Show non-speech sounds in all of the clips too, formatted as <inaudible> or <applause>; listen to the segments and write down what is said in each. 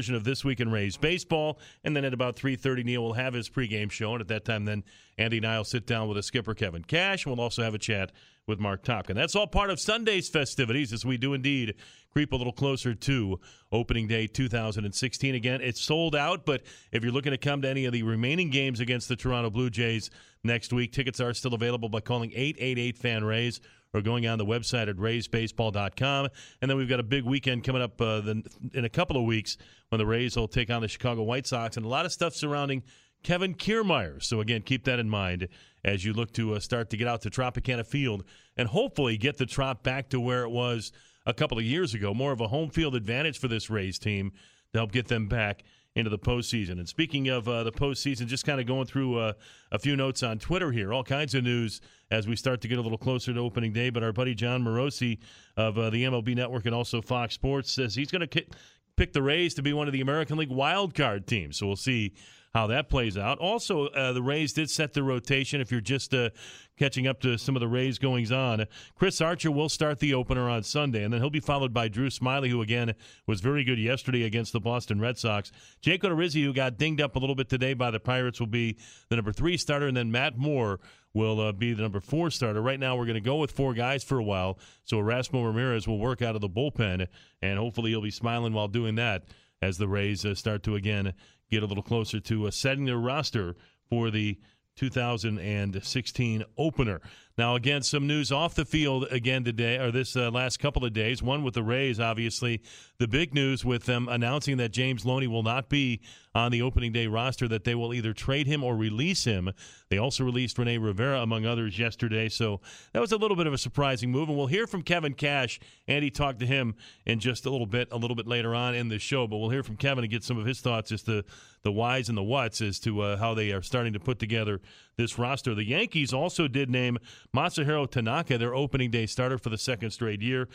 version of This Week in Rays Baseball. And then at about 3.30, Neil will have his pregame show. And at that time, then Andy and I will sit down with a skipper, Kevin Cash. And we'll also have a chat with Marc Topkin. That's all part of Sunday's festivities as we do indeed creep a little closer to opening day 2016. Again, it's sold out, but if you're looking to come to any of the remaining games against the Toronto Blue Jays next week, tickets are still available by calling 888 FAN Rays or going on the website at raysbaseball.com. And then we've got a big weekend coming up uh, the, in a couple of weeks when the Rays will take on the Chicago White Sox and a lot of stuff surrounding Kevin Kiermaier. So, again, keep that in mind as you look to uh, start to get out to Tropicana Field and hopefully get the Trop back to where it was a couple of years ago. More of a home field advantage for this Rays team to help get them back into the postseason. And speaking of uh, the postseason, just kind of going through uh, a few notes on Twitter here, all kinds of news as we start to get a little closer to opening day. But our buddy Jon Morosi of uh, the MLB Network and also Fox Sports says he's going to ki- pick the Rays to be one of the American League wild card teams. So we'll see how that plays out. Also, uh, the Rays did set the rotation. If you're just uh, catching up to some of the Rays goings on, Chris Archer will start the opener on Sunday, and then he'll be followed by Drew Smyly, who again was very good yesterday against the Boston Red Sox. Jake Odorizzi, who got dinged up a little bit today by the Pirates, will be the number three starter, and then Matt Moore will uh, be the number four starter. Right now, we're going to go with four guys for a while. So Erasmo Ramirez will work out of the bullpen, and hopefully he'll be smiling while doing that as the Rays uh, start to again get a little closer to uh, setting their roster for the 2016 opener. Now, again, some news off the field again today, or this uh, last couple of days. One with the Rays, obviously. The big news with them announcing that James Loney will not be on the opening day roster, that they will either trade him or release him. They also released Rene Rivera, among others, yesterday. So that was a little bit of a surprising move. And we'll hear from Kevin Cash. Andy talked to him in just a little bit, a little bit later on in the show. But we'll hear from Kevin and get some of his thoughts as to the whys and the whats as to uh, how they are starting to put together this roster. The Yankees also did name Masahiro Tanaka, their opening day starter for the second straight year.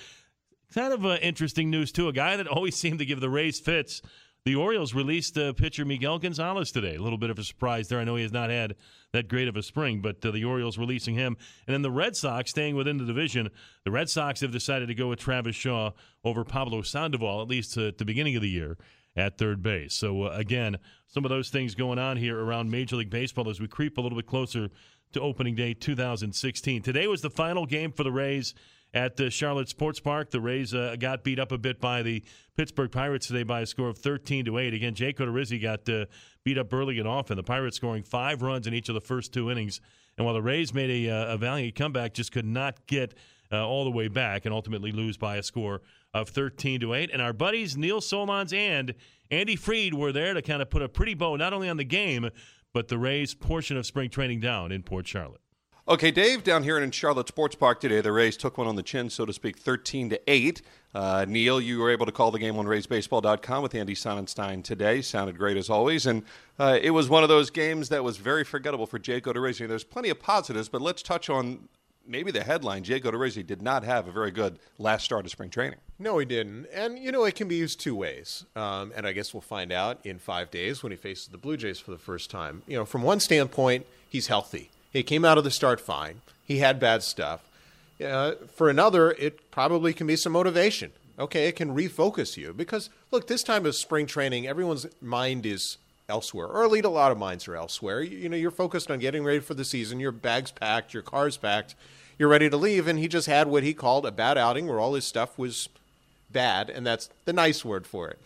Kind of uh, interesting news, too. A guy that always seemed to give the Rays fits. The Orioles released uh, pitcher Miguel Gonzalez today. A little bit of a surprise there. I know he has not had that great of a spring, but uh, the Orioles releasing him. And then the Red Sox staying within the division. The Red Sox have decided to go with Travis Shaw over Pablo Sandoval, at least uh, at the beginning of the year at third base. So, uh, again, some of those things going on here around Major League Baseball as we creep a little bit closer to opening day 2016. Today was the final game for the Rays at the Charlotte Sports Park. The Rays uh, got beat up a bit by the Pittsburgh Pirates today by a score of 13 to 8. Again, Jake Odorizzi got uh, beat up early and often. The Pirates scoring five runs in each of the first two innings. And while the Rays made a, uh, a valiant comeback, just could not get uh, all the way back and ultimately lose by a score of 13 to 8. And our buddies Neil Solondz and Andy Freed were there to kind of put a pretty bow not only on the game, but the Rays' portion of spring training down in Port Charlotte. Okay, Dave, down here in Charlotte Sports Park today, the Rays took one on the chin, so to speak, 13 to 8. Uh, Neil, you were able to call the game on RaysBaseball.com with Andy Sonnanstine today. Sounded great as always. And uh, it was one of those games that was very forgettable for Jake Odorizzi. There's plenty of positives, but let's touch on maybe the headline. Jake Odorizzi did not have a very good last start of spring training. No, he didn't. And, you know, it can be used two ways. Um, and I guess we'll find out in five days when he faces the Blue Jays for the first time. You know, from one standpoint, he's healthy. He came out of the start fine. He had bad stuff. Uh, for another, it probably can be some motivation. Okay, it can refocus you because look, this time of spring training, everyone's mind is elsewhere. Or at least a lot of minds are elsewhere. You, you know, you're focused on getting ready for the season. Your bags packed, your car's packed. You're ready to leave, and he just had what he called a bad outing, where all his stuff was bad, and that's the nice word for it.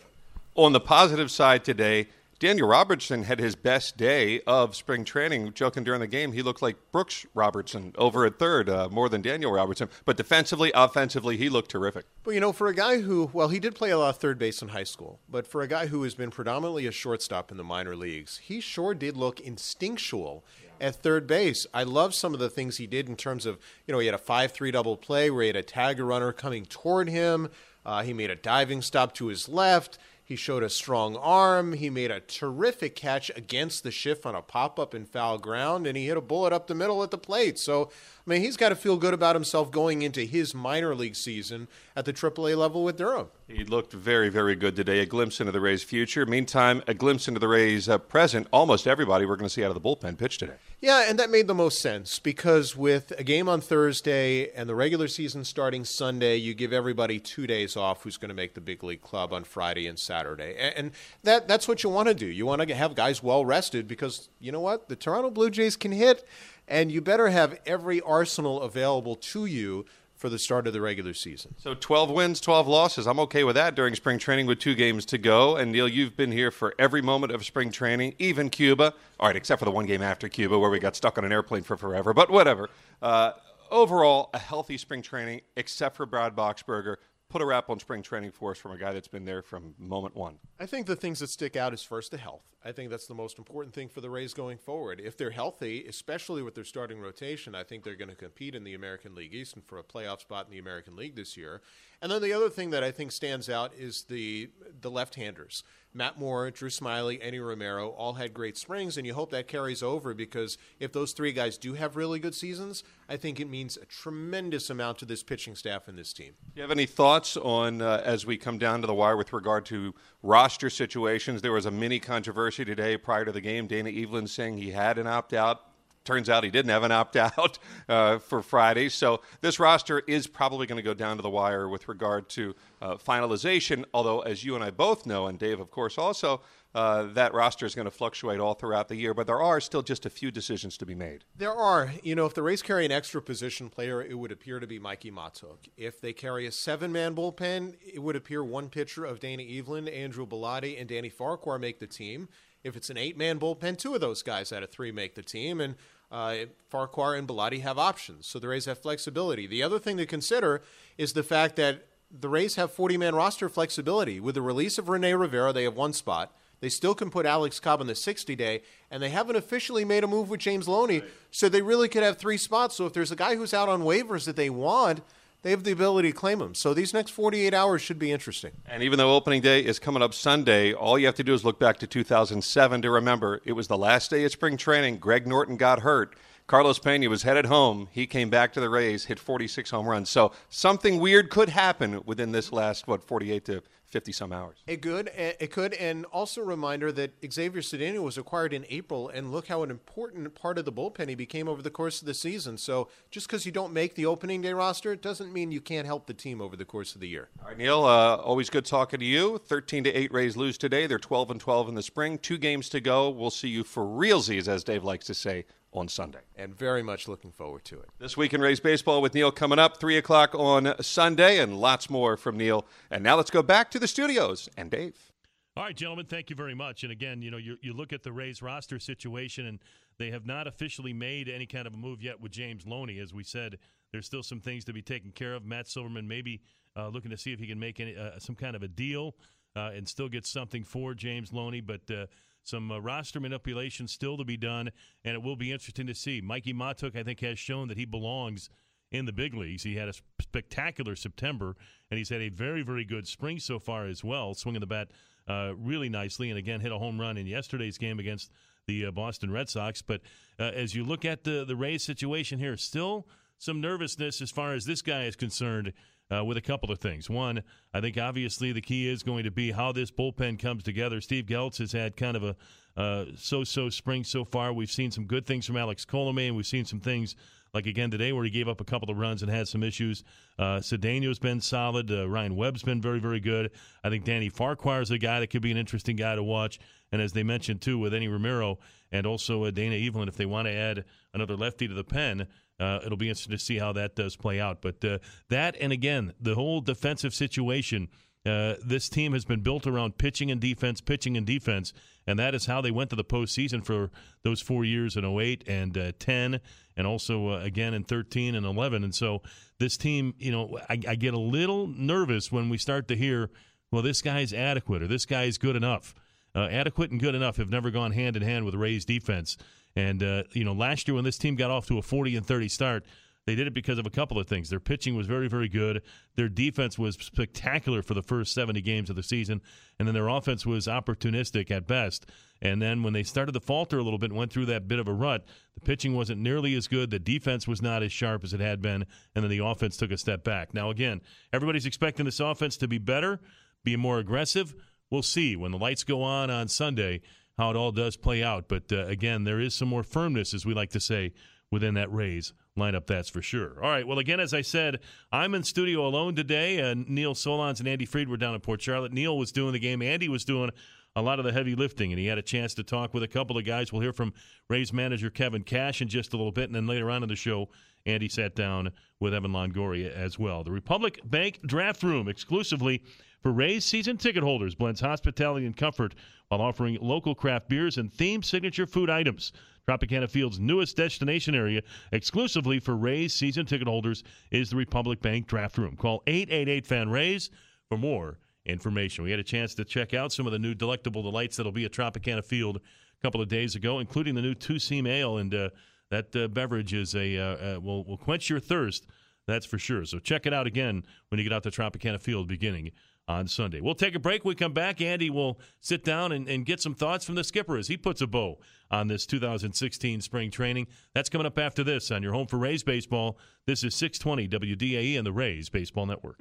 On the positive side today, Daniel Robertson had his best day of spring training. Joking during the game, he looked like Brooks Robinson over at third, uh, more than Daniel Robertson. But defensively, offensively, he looked terrific. But you know, for a guy who, well, he did play a lot of third base in high school, but for a guy who has been predominantly a shortstop in the minor leagues, he sure did look instinctual at third base. I love some of the things he did in terms of, you know, he had a 5 3 double play where he had a tagger runner coming toward him. Uh, he made a diving stop to his left. He showed a strong arm. He made a terrific catch against the shift on a pop up in foul ground, and he hit a bullet up the middle at the plate. So, I mean, he's got to feel good about himself going into his minor league season at the AAA level with Durham. He looked very, very good today. A glimpse into the Rays' future. Meantime, a glimpse into the Rays' uh, present. Almost everybody we're going to see out of the bullpen pitch today. Yeah, and that made the most sense because with a game on Thursday and the regular season starting Sunday, you give everybody two days off who's going to make the big league club on Friday and Saturday. And that that's what you want to do. You want to have guys well rested because you know what? The Toronto Blue Jays can hit, and you better have every arsenal available to you for the start of the regular season. So 12 wins, 12 losses. I'm okay with that during spring training with two games to go. And Neil, you've been here for every moment of spring training, even Cuba. All right, except for the one game after Cuba where we got stuck on an airplane for forever, but whatever. Uh, overall, a healthy spring training, except for Brad Boxberger put a wrap on spring training for us from a guy that's been there from moment one? I think the things that stick out is first the health. I think that's the most important thing for the Rays going forward. If they're healthy, especially with their starting rotation, I think they're going to compete in the American League East and for a playoff spot in the American League this year. And then the other thing that I think stands out is the the left-handers. Matt Moore, Drew Smyly, Enny Romero all had great springs, and you hope that carries over because if those three guys do have really good seasons, I think it means a tremendous amount to this pitching staff and this team. Do you have any thoughts on uh, as we come down to the wire with regard to roster situations? There was a mini controversy today prior to the game. Dana Eveland saying he had an opt out Turns out he didn't have an opt out <laughs> uh, for Friday. So this roster is probably going to go down to the wire with regard to uh, finalization. Although, as you and I both know, and Dave, of course, also, uh, that roster is going to fluctuate all throughout the year. But there are still just a few decisions to be made. There are. You know, if the Rays carry an extra position player, it would appear to be Mikey Mahtook. If they carry a seven man bullpen, it would appear one pitcher of Dana Eveland, Andrew Bellatti, and Danny Farquhar make the team. If it's an eight man bullpen, two of those guys out of three make the team. And uh, Farquhar and Bellatti have options, so the Rays have flexibility. The other thing to consider is the fact that the Rays have 40 man roster flexibility. With the release of Rene Rivera, they have one spot. They still can put Alex Cobb on the 60 day, and they haven't officially made a move with James Loney, right. so they really could have three spots. So if there's a guy who's out on waivers that they want, they have the ability to claim them. So these next 48 hours should be interesting. And even though opening day is coming up Sunday, all you have to do is look back to 2007 to remember it was the last day of spring training. Greg Norton got hurt. Carlos Pena was headed home. He came back to the Rays, hit 46 home runs. So something weird could happen within this last, what, 48 to 50 some hours. It could. It could. And also a reminder that Xavier Cedeno was acquired in April, and look how an important part of the bullpen he became over the course of the season. So just because you don't make the opening day roster it doesn't mean you can't help the team over the course of the year. All right, Neil, uh, always good talking to you. 13 to 8 Rays lose today. They're 12 and 12 in the spring. Two games to go. We'll see you for realsies, as Dave likes to say, on Sunday. And very much looking forward to it. This week in Rays Baseball with Neil coming up, 3 o'clock on Sunday, and lots more from Neil. And now let's go back to the studios and Dave. All right, gentlemen, thank you very much. And again, you know, you, you look at the Rays roster situation, and they have not officially made any kind of a move yet with James Loney. As we said, there's still some things to be taken care of. Matt Silverman maybe uh, looking to see if he can make any, uh, some kind of a deal uh, and still get something for James Loney, but uh, some uh, roster manipulation still to be done, and it will be interesting to see. Mikey Mahtook, I think, has shown that he belongs in the big leagues. He had a spectacular September, and he's had a very, very good spring so far as well, swinging the bat uh, really nicely, and again hit a home run in yesterday's game against the uh, Boston Red Sox. But uh, as you look at the the Rays situation here, still some nervousness as far as this guy is concerned uh, with a couple of things. One, I think obviously the key is going to be how this bullpen comes together. Steve Geltz has had kind of a uh, so-so spring so far. We've seen some good things from Alex Colomé, and we've seen some things like again today where he gave up a couple of runs and had some issues. Uh, Cedeno's been solid. Uh, Ryan Webb's been very, very good. I think Danny Farquhar is a guy that could be an interesting guy to watch. And as they mentioned too, with Enny Romero and also uh, Dana Eveland, if they want to add another lefty to the pen, uh, it'll be interesting to see how that does play out. But uh, that, and again, the whole defensive situation. Uh, this team has been built around pitching and defense, pitching and defense, and that is how they went to the postseason for those four years in 08 and uh, 10, and also uh, again in 13 and 11. And so this team, you know, I, I, get a little nervous when we start to hear, well, this guy's adequate or this guy's good enough. Uh, adequate and good enough have never gone hand in hand with Rays defense. And uh, you know, last year when this team got off to a 40 and 30 start, They did it because of a couple of things. Their pitching was very, very good. Their defense was spectacular for the first 70 games of the season. And then their offense was opportunistic at best. And then when they started to falter a little bit and went through that bit of a rut, the pitching wasn't nearly as good. The defense was not as sharp as it had been. And then the offense took a step back. Now, again, everybody's expecting this offense to be better, be more aggressive. We'll see when the lights go on on Sunday how it all does play out. But uh, again, there is some more firmness, as we like to say, within that Rays lineup, that's for sure. All right. Well, again, as I said, I'm in studio alone today. Uh, Neil Solondz and Andy Freed were down in Port Charlotte. Neil was doing the game. Andy was doing a lot of the heavy lifting, and he had a chance to talk with a couple of guys. We'll hear from Rays manager Kevin Cash in just a little bit, and then later on in the show, Andy sat down with Evan Longoria as well. The Republic Bank Draft Room exclusively for Rays season ticket holders blends hospitality and comfort while offering local craft beers and themed signature food items. Tropicana Field's newest destination area, exclusively for Rays season ticket holders, is the Republic Bank Draft Room. Call 888 FAN Rays for more information. We had a chance to check out some of the new delectable delights that'll be at Tropicana Field a couple of days ago, including the new two seam ale, and uh, that uh, beverage is a uh, uh, will will quench your thirst. That's for sure. So check it out again when you get out to Tropicana Field beginning on Sunday. We'll take a break. We come back. Andy will sit down and, and, get some thoughts from the skipper as he puts a bow on this 2016 spring training. That's coming up after this on your home for Rays baseball. This is 620 WDAE and the Rays Baseball Network.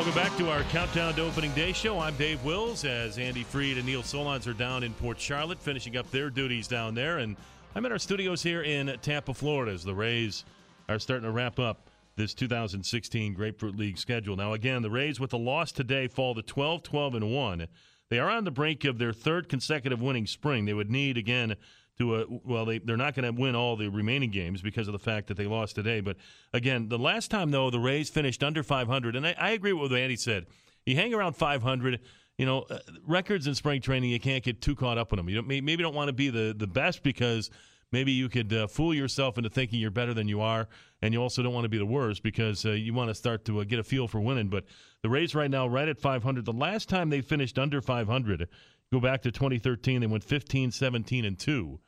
Welcome back to our Countdown to Opening Day show. I'm Dave Wills as Andy Freed and Neil Solondz are down in Port Charlotte, finishing up their duties down there. And I'm in our studios here in Tampa, Florida, as the Rays are starting to wrap up this 2016 Grapefruit League schedule. Now, again, the Rays with a loss today fall to 12 12 and 1. They are on the brink of their third consecutive winning spring. They would need, again, to, uh, well, they, they're not going to win all the remaining games because of the fact that they lost today. But again, the last time, though, the Rays finished under 500, and I, I agree with what Andy said. You hang around 500 you know, uh, records in spring training, you can't get too caught up with them. You don't, maybe don't want to be the, the best because maybe you could uh, fool yourself into thinking you're better than you are, and you also don't want to be the worst because uh, you want to start to uh, get a feel for winning. But the Rays right now, right at 500. The last time they finished under 500, go back to 2013, they went 15, 17, and two,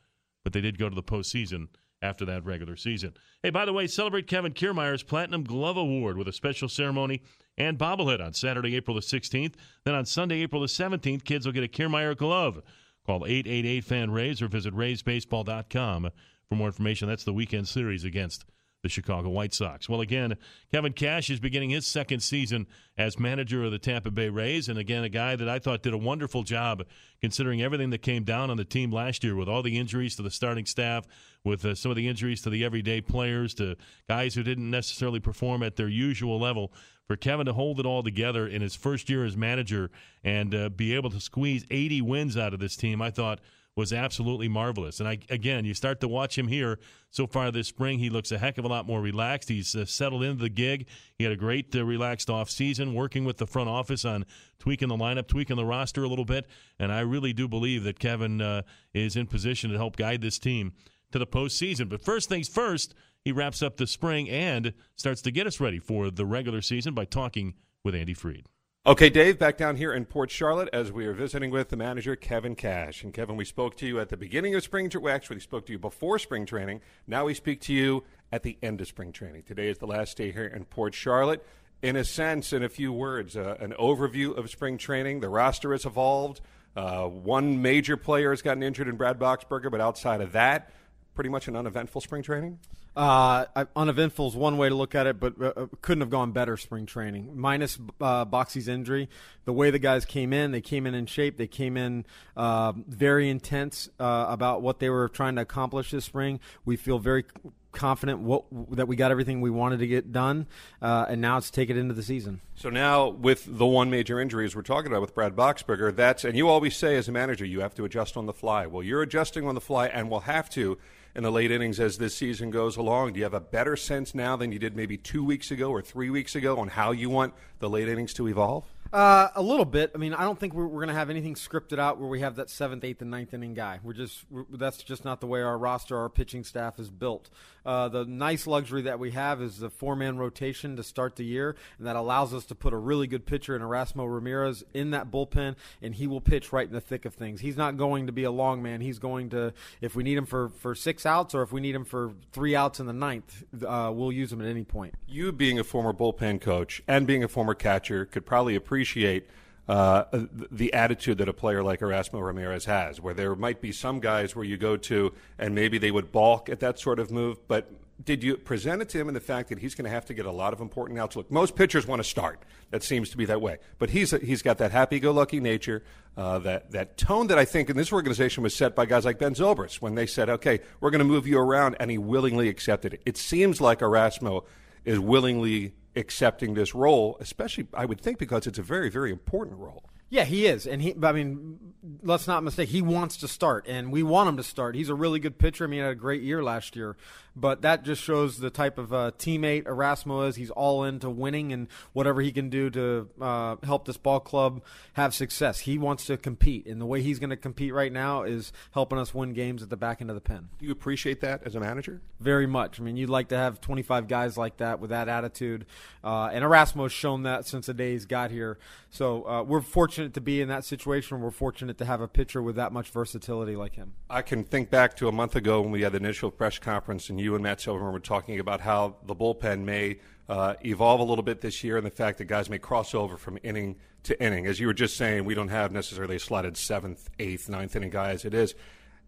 but they did go to the postseason after that regular season. Hey, by the way, celebrate Kevin Kiermaier's Platinum Glove Award with a special ceremony and bobblehead on Saturday, April the 16th. Then on Sunday, April the 17th, kids will get a Kiermaier glove. Call 888 FAN Rays or visit RaysBaseball.com for more information. That's the weekend series against the Chicago White Sox. Well, again, Kevin Cash is beginning his second season as manager of the Tampa Bay Rays. And again, a guy that I thought did a wonderful job considering everything that came down on the team last year with all the injuries to the starting staff, with uh, some of the injuries to the everyday players, to guys who didn't necessarily perform at their usual level. For Kevin to hold it all together in his first year as manager and uh, be able to squeeze 80 wins out of this team, I thought was absolutely marvelous. And I, again, you start to watch him here so far this spring. He looks a heck of a lot more relaxed. He's uh, settled into the gig. He had a great uh, relaxed off season, working with the front office on tweaking the lineup, tweaking the roster a little bit. And I really do believe that Kevin uh, is in position to help guide this team to the postseason. But first things first, he wraps up the spring and starts to get us ready for the regular season by talking with Andy Freed. Okay, Dave, back down here in Port Charlotte as we are visiting with the manager, Kevin Cash. And Kevin, we spoke to you at the beginning of spring training. We actually spoke to you before spring training. Now we speak to you at the end of spring training. Today is the last day here in Port Charlotte. In a sense, in a few words, uh, an overview of spring training. The roster has evolved. Uh, one major player has gotten injured in Brad Boxberger, but outside of that, pretty much an uneventful spring training? Uh, uneventful is one way to look at it, but uh, uh, couldn't have gone better spring training. Minus uh, Boxy's injury, the way the guys came in, they came in in shape. They came in uh, very intense uh, about what they were trying to accomplish this spring. We feel very confident what, that we got everything we wanted to get done, uh, and now it's take it into the season. So now, with the one major injury as we're talking about with Brad Boxberger, that's and you always say as a manager you have to adjust on the fly. Well, you're adjusting on the fly, and we'll have to in the late innings as this season goes along? Do you have a better sense now than you did maybe two weeks ago or three weeks ago on how you want the late innings to evolve? Uh, a little bit. I mean, I don't think we're, we're going to have anything scripted out where we have that seventh, eighth, and ninth inning guy. We're just we're, that's just not the way our roster, our pitching staff is built. Uh, the nice luxury that we have is the four-man rotation to start the year, and that allows us to put a really good pitcher in Erasmo Ramirez in that bullpen, and he will pitch right in the thick of things. He's not going to be a long man. He's going to, if we need him for, for six outs or if we need him for three outs in the ninth, uh, we'll use him at any point. You being a former bullpen coach and being a former catcher could probably appreciate – uh, the attitude that a player like Erasmo Ramirez has, where there might be some guys where you go to and maybe they would balk at that sort of move, but did you present it to him in the fact that he's going to have to get a lot of important outs? Look, most pitchers want to start. That seems to be that way. But he's he's got that happy-go-lucky nature, uh, that that tone that I think in this organization was set by guys like Ben Zobrist when they said, "Okay, we're going to move you around," and he willingly accepted it. It seems like Erasmo is willingly accepting this role, especially I would think because it's a very very important role. Yeah, he is, and he. I mean, let's not mistake. He wants to start, and we want him to start. He's a really good pitcher. I mean, he had a great year last year, but that just shows the type of uh, teammate Erasmo is. He's all into winning and whatever he can do to uh, help this ball club have success. He wants to compete, and the way he's going to compete right now is helping us win games at the back end of the pen. Do you appreciate that as a manager? Very much. I mean, you'd like to have 25 guys like that with that attitude, uh, and Erasmo has shown that since the day he's got here. So uh, we're fortunate to be in that situation. We're fortunate to have a pitcher with that much versatility like him. I can think back to a month ago when we had the initial press conference and you and Matt Silverman were talking about how the bullpen may uh, evolve a little bit this year and the fact that guys may cross over from inning to inning. As you were just saying, we don't have necessarily a slotted seventh, eighth, ninth inning guy as it is.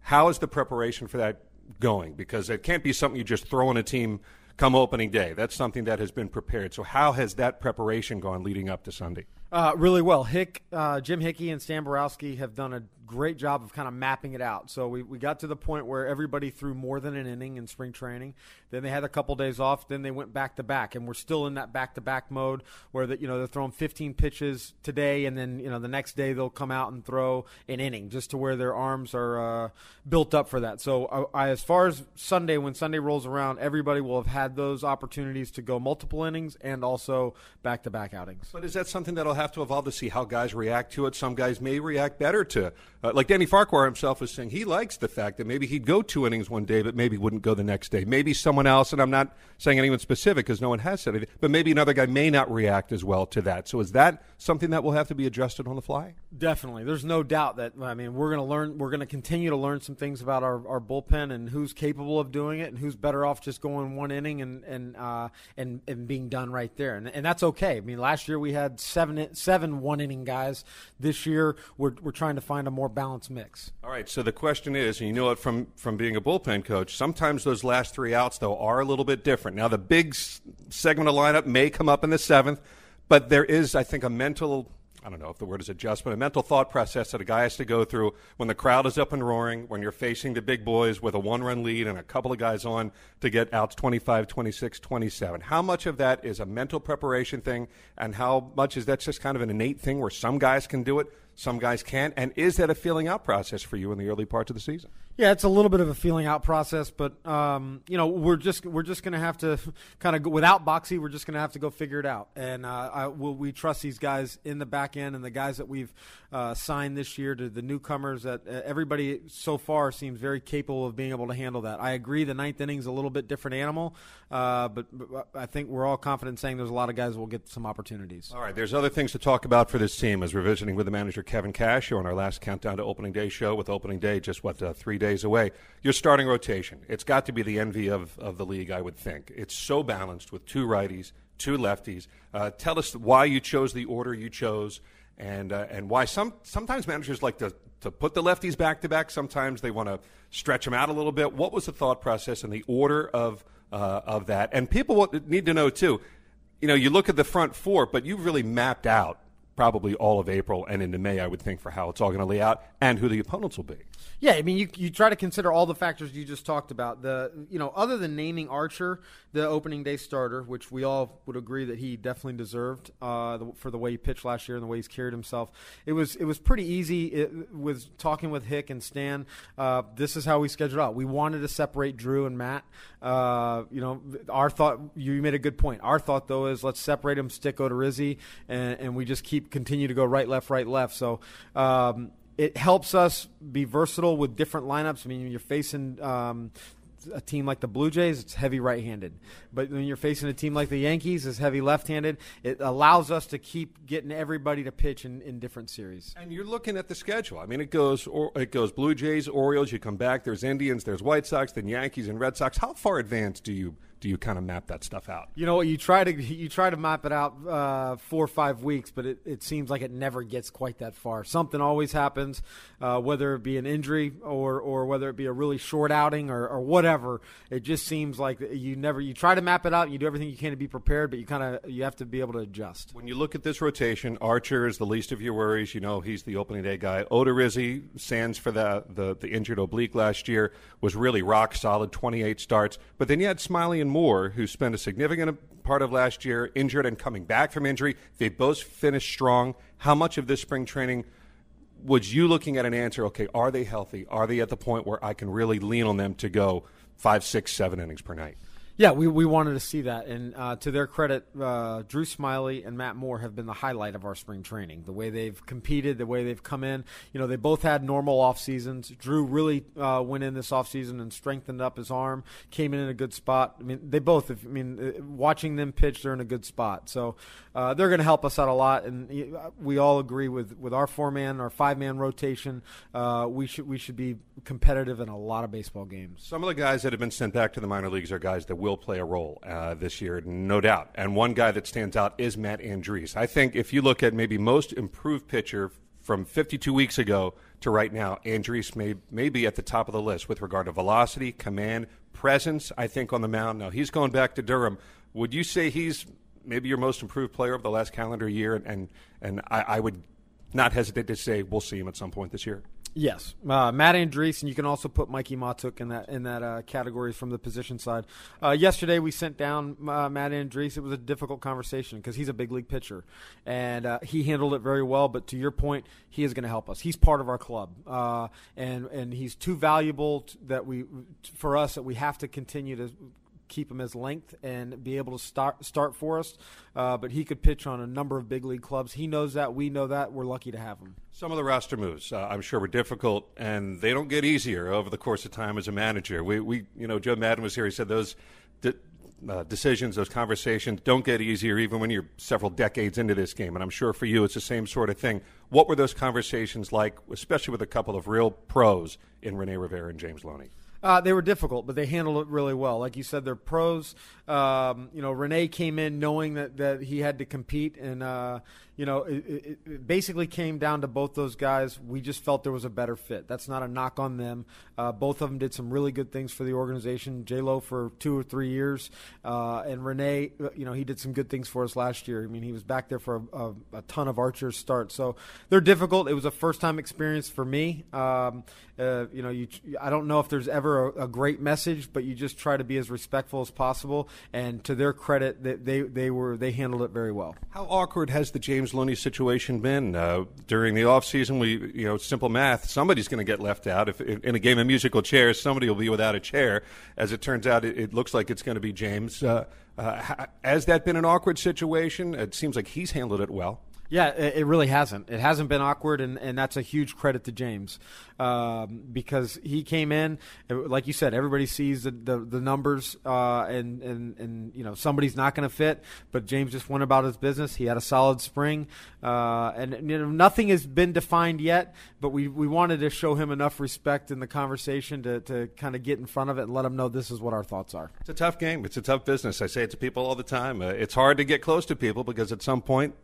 How is the preparation for that going? Because it can't be something you just throw in a team come opening day. That's something that has been prepared. So, how has that preparation gone leading up to Sunday? Uh, really well. Hick, uh, Jim Hickey, and Stan Boroski have done a great job of kind of mapping it out. So we, we got to the point where everybody threw more than an inning in spring training. Then they had a couple days off. Then they went back to back, and we're still in that back to back mode where that you know they're throwing 15 pitches today, and then you know the next day they'll come out and throw an inning just to where their arms are uh, built up for that. So uh, I, as far as Sunday, when Sunday rolls around, everybody will have had those opportunities to go multiple innings and also back to back outings. But is that something that'll have to evolve to see how guys react to it? Some guys may react better to, uh, like Danny Farquhar himself was saying, he likes the fact that maybe he'd go two innings one day, but maybe wouldn't go the next day. Maybe someone else, and I'm not saying anyone specific because no one has said anything, but maybe another guy may not react as well to that. So is that something that will have to be adjusted on the fly? Definitely. There's no doubt that, I mean, we're going to learn, we're going to continue to learn some things about our, our bullpen and who's capable of doing it and who's better off just going one inning and, and, uh, and, and being done right there. And, and that's okay. I mean, last year we had seven, seven one inning guys. This year we're, we're trying to find a more balanced mix. All right. So the question is, and you know it from, from being a bullpen coach, sometimes those last three outs, though, are a little bit different. Now, the big segment of lineup may come up in the seventh, but there is, I think, a mental I don't know if the word is adjustment, a mental thought process that a guy has to go through when the crowd is up and roaring, when you're facing the big boys with a one run lead and a couple of guys on to get outs 25, 26, 27. How much of that is a mental preparation thing, and how much is that just kind of an innate thing where some guys can do it, some guys can't? And is that a feeling out process for you in the early parts of the season? Yeah, it's a little bit of a feeling out process, but um, you know we're just we're just going to have to <laughs> kind of go, without Boxy, we're just going to have to go figure it out. And uh, I, we'll, we trust these guys in the back end and the guys that we've uh, signed this year to the newcomers. That uh, everybody so far seems very capable of being able to handle that. I agree, the ninth inning's a little bit different animal, uh, but, but, I think we're all confident saying there's a lot of guys will get some opportunities. All right, there's other things to talk about for this team as we're visiting with the manager Kevin Cash you on our last countdown to opening day show. With opening day just what uh, three days away your starting rotation. It's got to be the envy of, of the league, I would think. It's so balanced with two righties, two lefties. Uh, tell us why you chose the order you chose, and uh, and why some sometimes managers like to to put the lefties back to back. Sometimes they want to stretch them out a little bit. What was the thought process and the order of uh, of that? And people need to know too. You know, you look at the front four, but you've really mapped out probably all of April and into May, I would think, for how it's all going to lay out and who the opponents will be. Yeah, I mean, you, you try to consider all the factors you just talked about. The you know, other than naming Archer the opening day starter, which we all would agree that he definitely deserved uh, for the way he pitched last year and the way he's carried himself. It was it was pretty easy it, with talking with Hick and Stan. Uh, this is how we scheduled out. We wanted to separate Drew and Matt. Uh, you know, our thought you made a good point. Our thought though is let's separate him, stick Odorizzi, and, and we just keep keep continue to go right, left, right, left. So. Um, it helps us be versatile with different lineups. I mean, you're facing um, a team like the Blue Jays, it's heavy right-handed. But when you're facing a team like the Yankees, it's heavy left-handed. It allows us to keep getting everybody to pitch in, in different series. And you're looking at the schedule. I mean, it goes or, it goes Blue Jays, Orioles. You come back. There's Indians. There's White Sox. Then Yankees and Red Sox. How far advanced do you do you kind of map that stuff out? You know, you try to you try to map it out uh, four or five weeks, but it, it seems like it never gets quite that far. Something always happens, uh, whether it be an injury or or whether it be a really short outing or, or whatever. It just seems like you never you try to map it out. And You do everything you can to be prepared, but you kind of you have to be able to adjust. When you look at this rotation, Archer is the least of your worries. You know he's the opening day guy. Odorizzi, Sands for the, the the injured oblique last year was really rock solid, 28 starts. But then you had Smyly and Moore, who spent a significant part of last year injured and coming back from injury. They both finished strong. How much of this spring training was you looking at an answer? Okay, are they healthy? Are they at the point where I can really lean on them to go five, six, seven innings per night? Yeah, we, we wanted to see that. And uh, to their credit, uh, Drew Smyly and Matt Moore have been the highlight of our spring training. The way they've competed, the way they've come in. You know, they both had normal off seasons. Drew really uh, went in this off season and strengthened up his arm, came in in a good spot. I mean, they both, I mean, uh, watching them pitch, they're in a good spot. So uh, they're going to help us out a lot. And we all agree with, with our four man, our five man rotation. Uh, we, should, we should be competitive in a lot of baseball games. Some of the guys that have been sent back to the minor leagues are guys that will play a role uh, this year, no doubt. And one guy that stands out is Matt Andriese. I think if you look at maybe most improved pitcher from 52 weeks ago to right now, Andriese may, may be at the top of the list with regard to velocity, command, presence, I think, on the mound. Now, he's going back to Durham. Would you say he's maybe your most improved player of the last calendar year? And, and I, I would not hesitate to say we'll see him at some point this year. Yes, uh, Matt Andriese, and you can also put Mikey Mahtook in that in that uh, category from the position side. Uh, yesterday, we sent down uh, Matt Andriese. It was a difficult conversation because he's a big league pitcher, and uh, he handled it very well. But to your point, he is going to help us. He's part of our club, uh, and and he's too valuable that we for us that we have to continue to keep him as length and be able to start start for us. Uh, but he could pitch on a number of big league clubs. He knows that. We know that. We're lucky to have him. Some of the roster moves, uh, I'm sure, were difficult, and they don't get easier over the course of time as a manager. We, we you know, Joe Maddon was here. He said those. uh, decisions, those conversations don't get easier even when you're several decades into this game. And I'm sure for you it's the same sort of thing. What were those conversations like, especially with a couple of real pros in Rene Rivera and James Loney? Uh, they were difficult, but they handled it really well. Like you said, they're pros. Um, you know, Rene came in knowing that, that he had to compete, and uh, you know, it, it, it, basically came down to both those guys. We just felt there was a better fit. That's not a knock on them. Uh, both of them did some really good things for the organization. J Lo for two or three years, uh, and Rene, uh, you know, he did some good things for us last year. I mean, he was back there for a, a, a ton of Archer's starts. So they're difficult. It was a first time experience for me. Um, uh, you know, you, I don't know if there's ever a, a, great message, but you just try to be as respectful as possible. And to their credit, they they, they were they handled it very well. How awkward has the James Loney situation been uh, during the off season? We you know simple math. Somebody's going to get left out. If, if, in a game of musical chairs, somebody will be without a chair. As it turns out, it, it looks like it's going to be James. Uh, uh, has that been an awkward situation? It seems like he's handled it well. Yeah, it really hasn't. It hasn't been awkward, and, and that's a huge credit to James um, because he came in, like you said, everybody sees the, the, the numbers, uh, and, and, and you know somebody's not going to fit, but James just went about his business. He had a solid spring, uh, and you know nothing has been defined yet, but we, we wanted to show him enough respect in the conversation to, to kind of get in front of it and let him know this is what our thoughts are. It's a tough game. It's a tough business. I say it to people all the time. Uh, it's hard to get close to people because at some point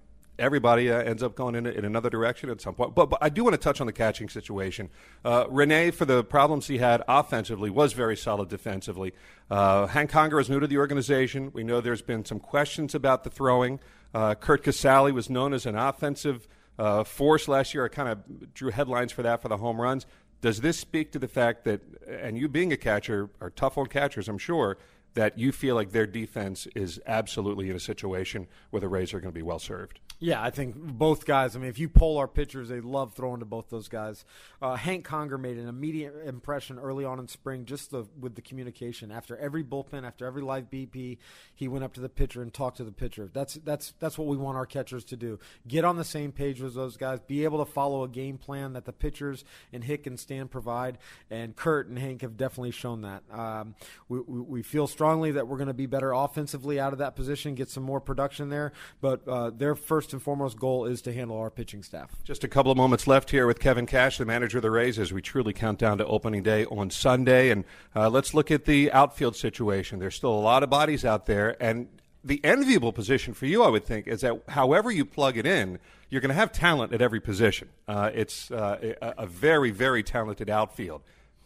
everybody uh, ends up going in, in another direction at some point. But, but I do want to touch on the catching situation. Uh, Rene, for the problems he had offensively, was very solid defensively. Uh, Hank Conger is new to the organization. We know there's been some questions about the throwing. Uh, Curt Casali was known as an offensive uh, force last year. I kind of drew headlines for that for the home runs. Does this speak to the fact that, and you being a catcher are tough on catchers, I'm sure, that you feel like their defense is absolutely in a situation where the Rays are going to be well served. Yeah, I think both guys. I mean, if you poll our pitchers, they love throwing to both those guys. Uh, Hank Conger made an immediate impression early on in spring, just the, with the communication. After every bullpen, after every live BP, he went up to the pitcher and talked to the pitcher. That's that's that's what we want our catchers to do. Get on the same page with those guys. Be able to follow a game plan that the pitchers and Hick and Stan provide. And Curt and Hank have definitely shown that. Um, we, we, we, feel strongly that we're going to be better offensively out of that position, get some more production there. But uh, their first and foremost goal is to handle our pitching staff. Just a couple of moments left here with Kevin Cash, the manager of the Rays, as we truly count down to opening day on Sunday. And uh, let's look at the outfield situation. There's still a lot of bodies out there, and the enviable position for you, I would think, is that however you plug it in, you're going to have talent at every position. Uh, it's uh, a, a very, very talented outfield.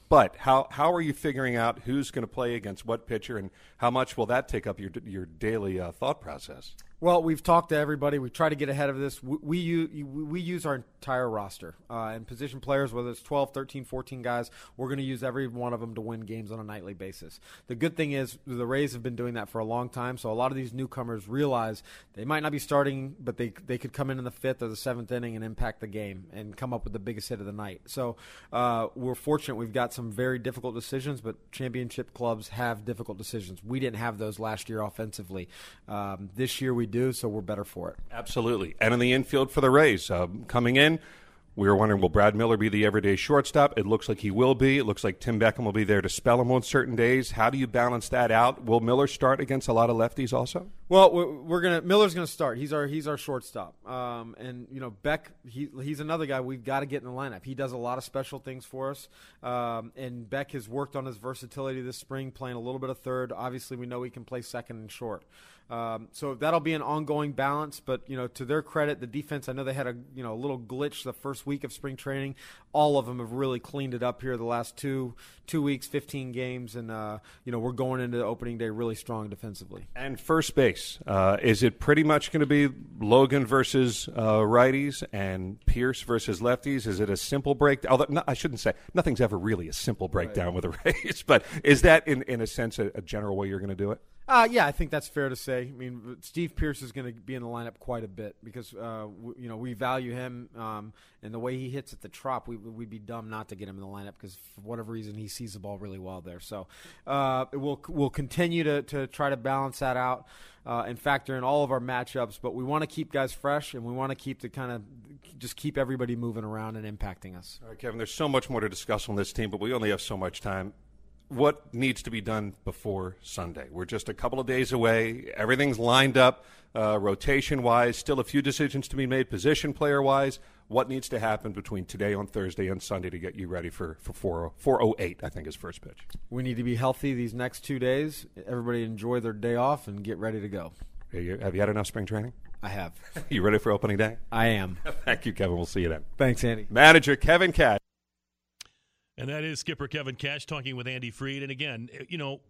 But how how are you figuring out who's going to play against what pitcher, and how much will that take up your your daily uh, thought process? Well, we've talked to everybody. We try to get ahead of this. We, we use, we use our entire roster uh, and position players, whether it's 12, 13, 14 guys. We're going to use every one of them to win games on a nightly basis. The good thing is the Rays have been doing that for a long time, so a lot of these newcomers realize they might not be starting, but they they could come in in the fifth or the seventh inning and impact the game and come up with the biggest hit of the night. So uh, we're fortunate. We've got some very difficult decisions, but championship clubs have difficult decisions. We didn't have those last year offensively. Um, this year we we do, so we're better for it. Absolutely. And in the infield for the Rays, uh, coming in, we were wondering, will Brad Miller be the everyday shortstop? It looks like he will be. It looks like Tim Beckham will be there to spell him on certain days. How do you balance that out? Will Miller start against a lot of lefties also? Well, we're, we're gonna Miller's gonna start. He's our he's our shortstop. Um, and you know Beck, he he's another guy we've got to get in the lineup. He does a lot of special things for us. Um, and Beck has worked on his versatility this spring, playing a little bit of third. Obviously, we know he can play second and short. Um, so that'll be an ongoing balance. But you know, to their credit, the defense. I know they had a you know a little glitch the first week of spring training. All of them have really cleaned it up here the last two two weeks, fifteen games, and uh, you know we're going into the opening day really strong defensively. And first base, uh, is it pretty much going to be Logan versus uh, righties and Pearce versus lefties? Is it a simple breakdown? Although no, I shouldn't say nothing's ever really a simple breakdown right. with a <laughs> race, but is that in in a sense a, a general way you're going to do it? Uh, yeah, I think that's fair to say. I mean, Steve Pearce is going to be in the lineup quite a bit because uh, w- you know we value him um, and the way he hits at the trop. We, would be dumb not to get him in the lineup because for whatever reason he sees the ball really well there. So uh, we'll we'll continue to to try to balance that out uh, and factor in all of our matchups. But we want to keep guys fresh and we want to keep the kind of just keep everybody moving around and impacting us. All right, Kevin. There's so much more to discuss on this team, but we only have so much time what needs to be done before Sunday. We're just a couple of days away. Everything's lined up, uh, rotation wise. Still a few decisions to be made, position player wise. What needs to happen between today on Thursday and Sunday to get you ready for, for 4, 408, I think, is first pitch? We need to be healthy these next two days. Everybody enjoy their day off and get ready to go. Have you had enough spring training? I have. <laughs> you ready for opening day? I am. <laughs> Thank you, Kevin. We'll see you then. Thanks, Andy. Manager Kevin Cash. And that is Skipper Kevin Cash talking with Andy Freed. And again, you know,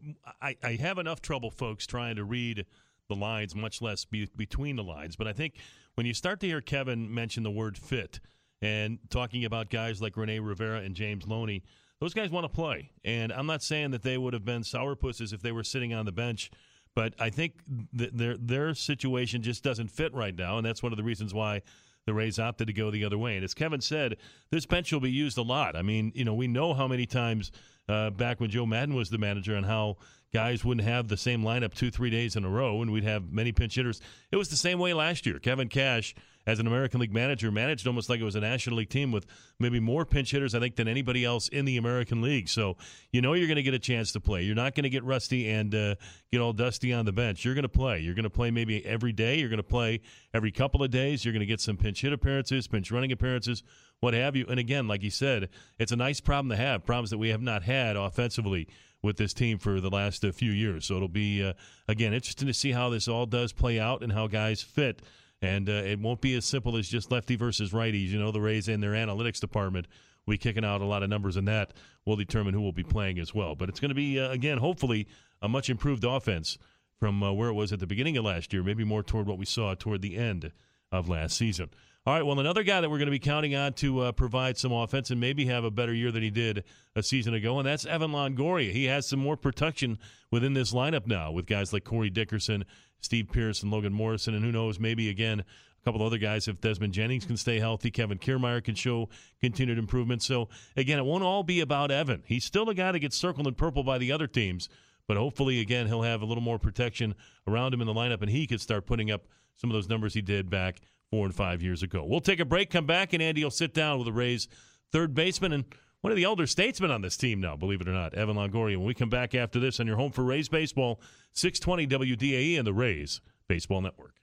I, I have enough trouble, folks, trying to read the lines, much less be, between the lines. But I think when you start to hear Kevin mention the word fit and talking about guys like Rene Rivera and James Loney, those guys want to play. And I'm not saying that they would have been sourpusses if they were sitting on the bench. But I think th- their their situation just doesn't fit right now, and that's one of the reasons why the Rays opted to go the other way. And as Kevin said, this bench will be used a lot. I mean, you know, we know how many times uh, back when Joe Maddon was the manager and how guys wouldn't have the same lineup two, three days in a row, and we'd have many pinch hitters. It was the same way last year. Kevin Cash as an American League manager, managed almost like it was a National League team with maybe more pinch hitters, I think, than anybody else in the American League. So you know you're going to get a chance to play. You're not going to get rusty and uh, get all dusty on the bench. You're going to play. You're going to play maybe every day. You're going to play every couple of days. You're going to get some pinch hit appearances, pinch running appearances, what have you. And again, like you said, it's a nice problem to have. Problems that we have not had offensively with this team for the last uh, few years. So it'll be uh, again interesting to see how this all does play out and how guys fit. And uh, it won't be as simple as just lefty versus righties. You know, the Rays in their analytics department, we kicking out a lot of numbers, and that will determine who will be playing as well. But it's going to be, uh, again, hopefully, a much improved offense from uh, where it was at the beginning of last year, maybe more toward what we saw toward the end of last season. All right, well, another guy that we're going to be counting on to uh, provide some offense and maybe have a better year than he did a season ago, and that's Evan Longoria. He has some more protection within this lineup now with guys like Corey Dickerson, Steve Pearce, and Logan Morrison, and who knows, maybe again a couple other guys if Desmond Jennings can stay healthy, Kevin Kiermaier can show continued improvement. So again, it won't all be about Evan. He's still a guy that gets circled in purple by the other teams, but hopefully again he'll have a little more protection around him in the lineup, and he could start putting up some of those numbers he did back four and five years ago. We'll take a break, come back, and Andy will sit down with the Rays third baseman and one of the elder statesmen on this team now, believe it or not, Evan Longoria. When we come back after this on your home for Rays baseball, 620 WDAE and the Rays Baseball Network.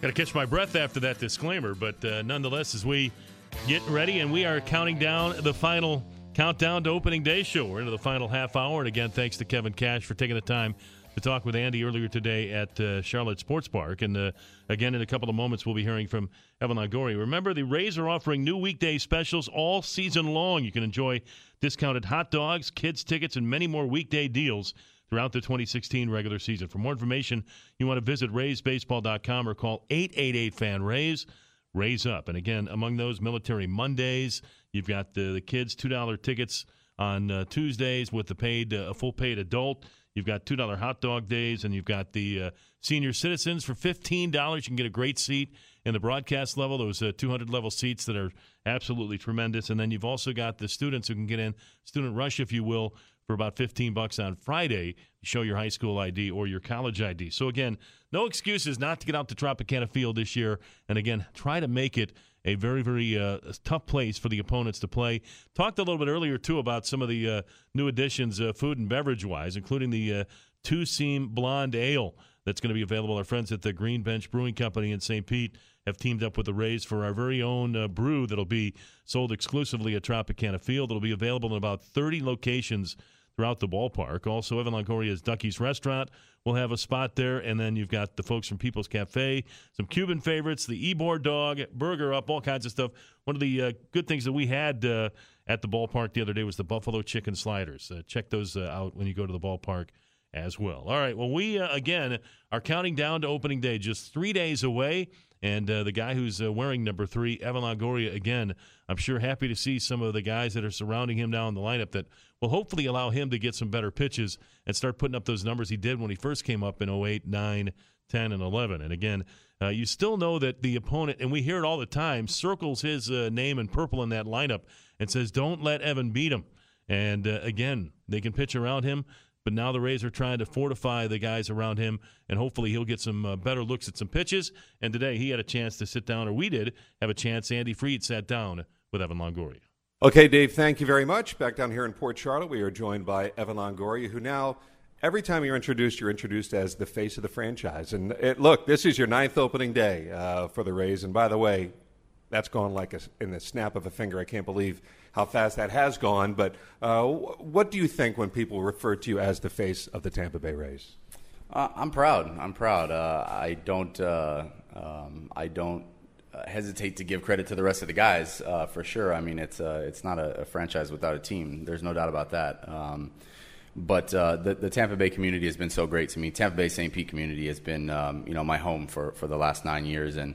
Got to catch my breath after that disclaimer, but uh, nonetheless, as we get ready and we are counting down the final countdown to opening day show. We're into the final half hour, and again, thanks to Kevin Cash for taking the time to talk with Andy earlier today at uh, Charlotte Sports Park. And uh, again, in a couple of moments, we'll be hearing from Evan Longoria. Remember, the Rays are offering new weekday specials all season long. You can enjoy discounted hot dogs, kids' tickets, and many more weekday deals throughout the 2016 regular season. For more information, you want to visit RaysBaseball.com or call 888 FAN Rays. Raise up. And again, among those Military Mondays, you've got the, the kids' $2 tickets on uh, Tuesdays with the paid, uh, full paid adult. You've got two dollar hot dog days, and you've got the uh, senior citizens for fifteen dollars. You can get a great seat in the broadcast level. Those uh, 200 level seats that are absolutely tremendous, and then you've also got the students who can get in student rush, if you will, for about 15 bucks on Friday. Show your high school ID or your college ID. So again, no excuses not to get out to Tropicana Field this year, and again, try to make it a very, very uh, tough place for the opponents to play. Talked a little bit earlier, too, about some of the uh, new additions, uh, food and beverage wise, including the uh, two seam blonde ale that's going to be available. Our friends at the Green Bench Brewing Company in St. Pete have teamed up with the Rays for our very own uh, brew that'll be sold exclusively at Tropicana Field. It'll be available in about 30 locations throughout the ballpark. Also, Evan Longoria's Ducky's Restaurant will have a spot there. And then you've got the folks from People's Cafe, some Cuban favorites, the Ybor dog, burger up, all kinds of stuff. One of the uh, good things that we had uh, at the ballpark the other day was the Buffalo Chicken Sliders. Uh, check those uh, out when you go to the ballpark as well. All right. Well, we, uh, again, are counting down to opening day, just three days away. And uh, the guy who's uh, wearing number three, Evan Longoria, again, I'm sure happy to see some of the guys that are surrounding him now in the lineup that will hopefully allow him to get some better pitches and start putting up those numbers he did when he first came up in 08, 9, 10, and 11. And again, uh, you still know that the opponent, and we hear it all the time, circles his uh, name in purple in that lineup and says, don't let Evan beat him. And uh, again, they can pitch around him. But now the Rays are trying to fortify the guys around him, and hopefully he'll get some uh, better looks at some pitches. And today he had a chance to sit down, or we did have a chance. Andy Freed sat down with Evan Longoria. Okay, Dave, thank you very much. Back down here in Port Charlotte, we are joined by Evan Longoria, who now, every time you're introduced, you're introduced as the face of the franchise. And it, look, this is your ninth opening day uh, for the Rays. And by the way, that's gone like a, in the snap of a finger. I can't believe how fast that has gone. But uh, what do you think when people refer to you as the face of the Tampa Bay Rays? Uh, I'm proud. I'm proud. Uh, I don't. Uh, um, I don't uh, hesitate to give credit to the rest of the guys uh, for sure. I mean, it's it's not a, a, franchise without a team. There's no doubt about that. Um, but the, the Tampa Bay community has been so great to me. Tampa Bay St. Pete community has been, um, you know, my home for, for the last nine years, and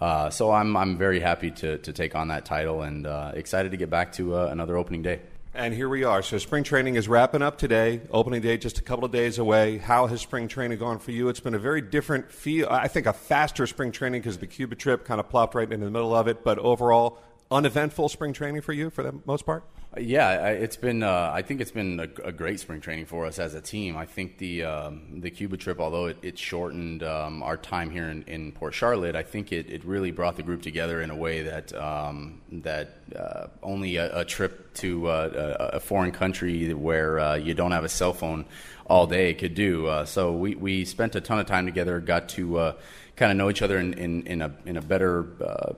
uh, so I'm I'm very happy to to take on that title and uh, excited to get back to uh, another opening day. And here we are. So spring training is wrapping up today. Opening day just a couple of days away. How has spring training gone for you? It's been a very different feel. I think a faster spring training because the Cuba trip kind of plopped right into the middle of it. But overall, uneventful spring training for you for the most part. Yeah, it's been. Uh, I think it's been a, a, great spring training for us as a team. I think the um, the Cuba trip, although it, it shortened um, our time here in, in, Port Charlotte, I think it, it really brought the group together in a way that um, that uh, only a, a, trip to uh, a, foreign country where uh, you don't have a cell phone all day could do. Uh, so we we spent a ton of time together. Got to uh, kind of know each other in, in, in, a, in a better, uh,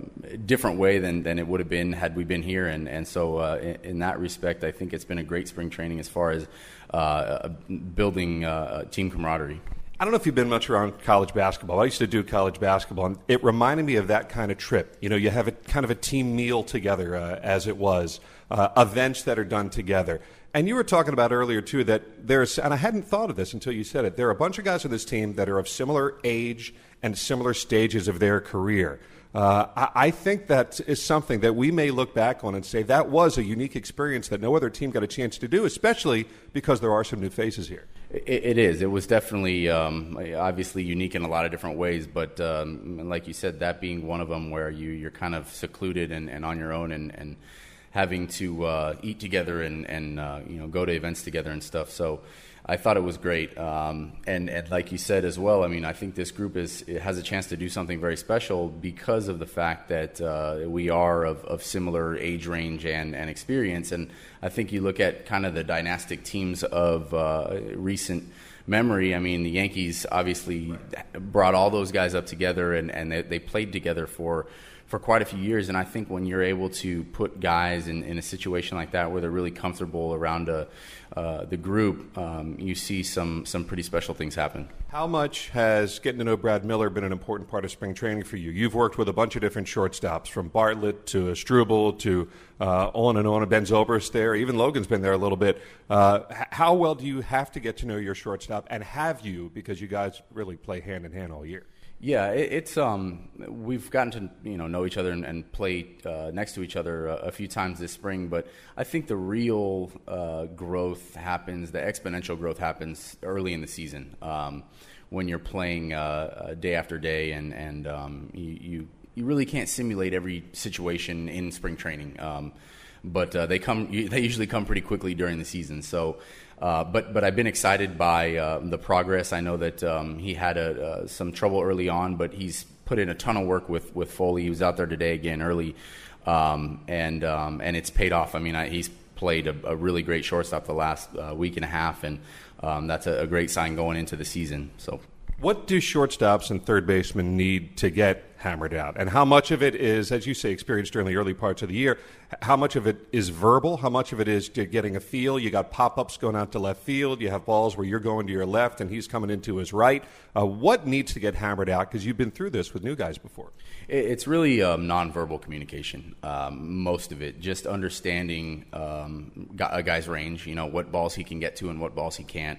different way than, than it would have been had we been here. And, and so, uh, in, in, that respect, I think it's been a great spring training as far as uh, building uh, team camaraderie. I don't know if you've been much around college basketball. I used to do college basketball, and it reminded me of that kind of trip. You know, you have a kind of a team meal together, uh, as it was, uh, events that are done together. And you were talking about earlier too that there's, and I hadn't thought of this until you said it. There are a bunch of guys on this team that are of similar age and similar stages of their career. Uh, I, I, think that is something that we may look back on and say that was a unique experience that no other team got a chance to do, especially because there are some new faces here. it, it is. It was definitely, um, obviously unique in a lot of different ways, but um, like you said, that being one of them where you, you're kind of secluded and, and on your own and, and having to uh, eat together and, and uh, you know go to events together and stuff. So I thought it was great. Um, and, and like you said as well, I mean, I think this group is has a chance to do something very special because of the fact that uh, we are of, of similar age range and, and experience. And I think you look at kind of the dynastic teams of uh, recent memory. I mean, the Yankees obviously brought all those guys up together and, and they, they played together for for quite a few years. And I think when you're able to put guys in, in a situation like that where they're really comfortable around a, uh, the group, um, you see some, some pretty special things happen. How much has getting to know Brad Miller been an important part of spring training for you? You've worked with a bunch of different shortstops, from Bartlett to Struble to uh, on and on. Ben Zobrist there, even Logan's been there a little bit. Uh, how well do you have to get to know your shortstop, and have you, because you guys really play hand in hand all year? Yeah, it, it's um, we've gotten to you know know each other and, and play uh, next to each other a, a, few times this spring, but I think the real uh, growth happens, the exponential growth happens early in the season um, when you're playing uh, day after day, and and um, you, you, you really can't simulate every situation in spring training. Um, but uh, they come they usually come pretty quickly during the season. So uh, but but I've been excited by uh, the progress. I know that um, he had a, uh, some trouble early on, but he's put in a ton of work with with Foley. He was out there today again early, um, and um, and it's paid off. I mean, I, he's played a, a, really great shortstop the last uh, week and a half, and um, that's a, a great sign going into the season. So. What do shortstops and third basemen need to get hammered out? And how much of it is, as you say, experienced during the early parts of the year? How much of it is verbal? How much of it is getting a feel? You got pop ups going out to left field. You have balls where you're going to your left and he's coming into his right. Uh, what needs to get hammered out? Because you've been through this with new guys before. It's really um, nonverbal communication. Um, most of it, just understanding um, a guy's range. You know what balls he can get to and what balls he can't.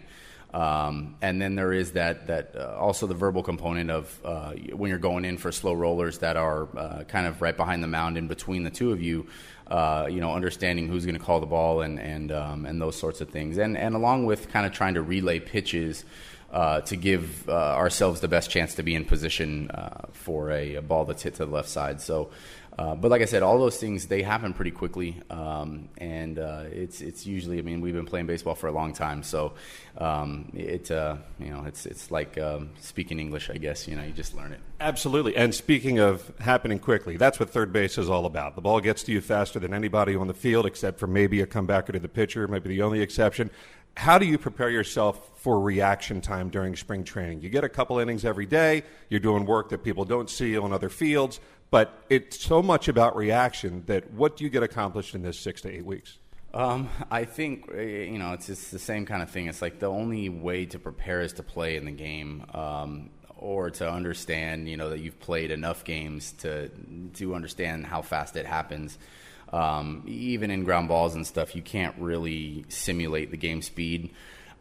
Um, and then there is that that uh, also the verbal component of uh, when you're going in for slow rollers that are uh, kind of right behind the mound in between the two of you. Uh, you know, understanding who's going to call the ball and and um, and those sorts of things, and and along with kind of trying to relay pitches. Uh, to give uh, ourselves the best chance to be in position for a, a, ball that's hit to the left side. So uh, but like I said, all those things they happen pretty quickly, um, and uh, it's it's usually. I mean, we've been playing baseball for a long time, so um, it uh, you know it's it's like um, speaking English, I guess. You know, you just learn it. Absolutely. And speaking of happening quickly, that's what third base is all about. The ball gets to you faster than anybody on the field, except for maybe a comebacker to the pitcher, maybe the only exception. How do you prepare yourself for reaction time during spring training? You get a couple innings every day. You're doing work that people don't see on other fields. But it's so much about reaction that what do you get accomplished in this six to eight weeks? Um, I think eh, you know it's just the same kind of thing. It's like the only way to prepare is to play in the game, um, or to understand you know that you've played enough games to to understand how fast it happens. Um, even in ground balls and stuff, you can't really simulate the game speed.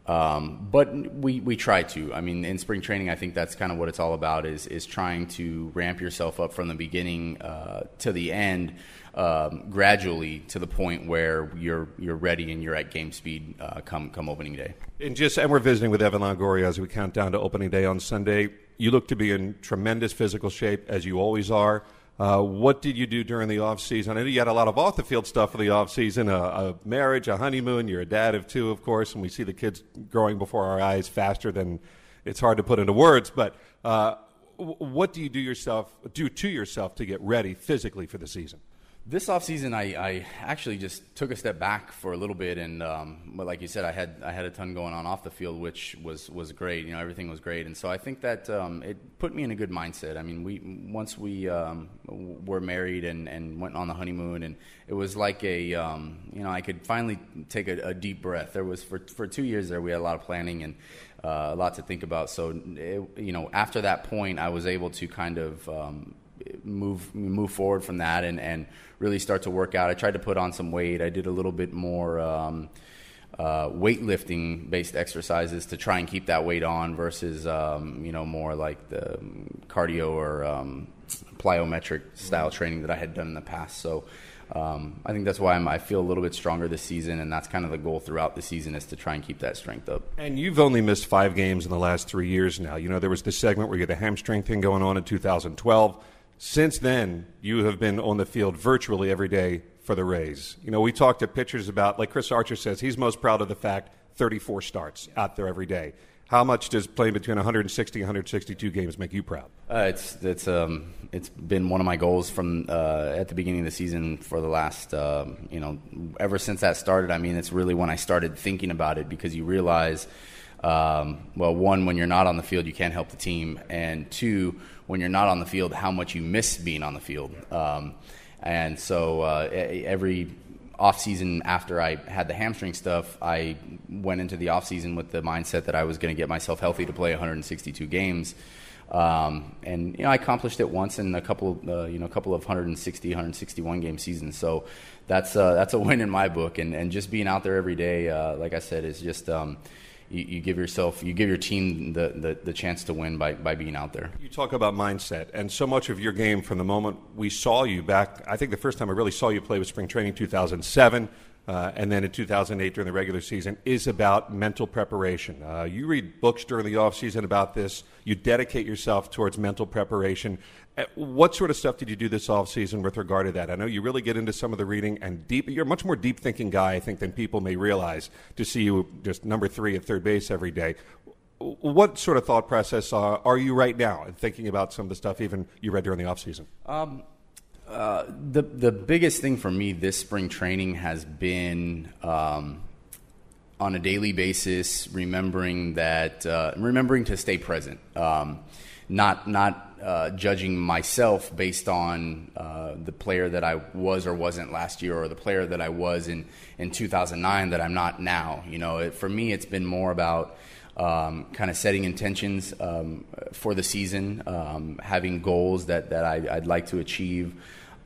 Um, but we, we try to. I mean, in spring training, I think that's kind of what it's all about is is trying to ramp yourself up from the beginning uh, to the end, um, gradually to the point where you're you're ready and you're at game speed uh, come come opening day. And just and we're visiting with Evan Longoria as we count down to opening day on Sunday. You look to be in tremendous physical shape as you always are. Uh, what did you do during the off season? I know you had a lot of off the field stuff for the off season, a, a, marriage, a honeymoon. You're a dad of two, of course, and we see the kids growing before our eyes faster than it's hard to put into words. But uh, what do you do yourself do to yourself to get ready physically for the season? This offseason, I, I actually just took a step back for a little bit, and um, but like you said, I had I had a ton going on off the field, which was was great. You know, everything was great, and so I think that um, it put me in a good mindset. I mean, we once we um, were married and, and went on the honeymoon, and it was like a um, you know I could finally take a, a, deep breath. There was for for two years there we had a lot of planning and uh, a lot to think about. So it, you know, after that point, I was able to kind of um, move move forward from that and and really start to work out. I tried to put on some weight. I did a little bit more. Um, uh, weightlifting based exercises to try and keep that weight on versus um, you know more like the cardio or um, plyometric style training that I had done in the past. So um, I think that's why I'm, i feel a little bit stronger this season, and that's kind of the goal throughout the season is to try and keep that strength up. And you've only missed five games in the last three years now. You know there was this segment where you had the hamstring thing going on in 2012. Since then, you have been on the field virtually every day for the Rays. You know, we talked to pitchers about, like Chris Archer says, he's most proud of the fact 34 starts out there every day. How much does playing between 160 and 162 games make you proud? Uh, it's it's um, it's been one of my goals from uh, at the beginning of the season for the last uh, you know ever since that started. I mean, it's really when I started thinking about it because you realize, um, well, one when you're not on the field, you can't help the team, and two when you're not on the field, how much you miss being on the field. Um, and so uh, every off season after I had the hamstring stuff, I went into the off season with the mindset that I was going to get myself healthy to play 162 games. Um, and you know, I accomplished it once in a couple, uh, you know, a couple of 160, 161 game seasons. So that's uh, that's a win in my book. And and just being out there every day, uh, like I said, is just um, you, you, give yourself, you give your team the, the, the, chance to win by, by being out there. You talk about mindset, and so much of your game from the moment we saw you back, I think the first time I really saw you play was spring training 2007. Uh, and then in 2008 during the regular season is about mental preparation. Uh, you read books during the off season about this. You dedicate yourself towards mental preparation. Uh, what sort of stuff did you do this off season with regard to that? I know you really get into some of the reading and deep. You're a much more deep thinking guy, I think, than people may realize. To see you just number three at third base every day. What sort of thought process are, are you right now in thinking about some of the stuff even you read during the off season? Um, uh, the the biggest thing for me this spring training has been um, on a daily basis remembering that uh, remembering to stay present, um, not not uh, judging myself based on uh, the player that I was or wasn't last year, or the player that I was in in 2009 that I'm not now. You know, it, for me, it's been more about. Um, kind of setting intentions um, for the season, um, having goals that, that I, would like to achieve,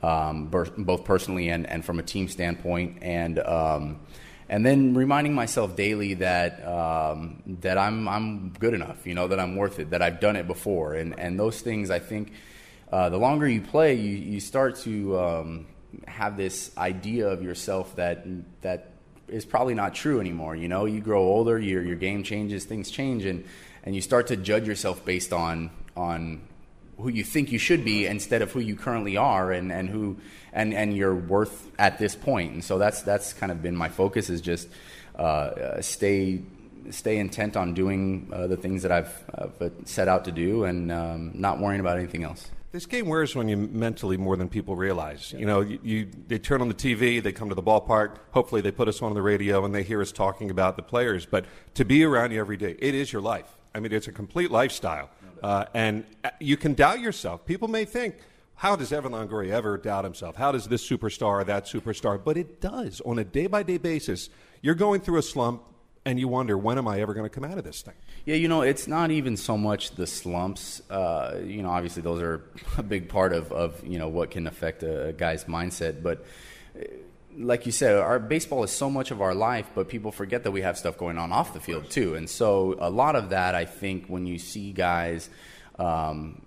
um, both personally and, and from a team standpoint, and um, and then reminding myself daily that um, that I'm I'm good enough, you know, that I'm worth it, that I've done it before, and and those things I think uh, the longer you play, you you start to um, have this idea of yourself that that is probably not true anymore. You know, you grow older, your your game changes, things change, and and you start to judge yourself based on on who you think you should be instead of who you currently are and, and who and, and your worth at this point. And so that's that's kind of been my focus is just uh, uh, stay stay intent on doing uh, the things that I've, I've, set out to do and um, not worrying about anything else. This game wears on you mentally more than people realize. You know, you, you, they turn on the TV, they come to the ballpark. Hopefully, they put us on the radio and they hear us talking about the players. But to be around you every day, it is your life. I mean, it's a complete lifestyle. Uh, and uh, you can doubt yourself. People may think, how does Evan Longoria ever doubt himself? How does this superstar or that superstar? But it does. On a day by day basis, you're going through a slump and you wonder, when am I ever going to come out of this thing? Yeah, you know, it's not even so much the slumps. Uh, you know, obviously those are <laughs> a big part of, of you know, what can affect a, guy's mindset. But uh, like you said, our baseball is so much of our life, but people forget that we have stuff going on off the field too. And so a lot of that, I think, when you see guys um,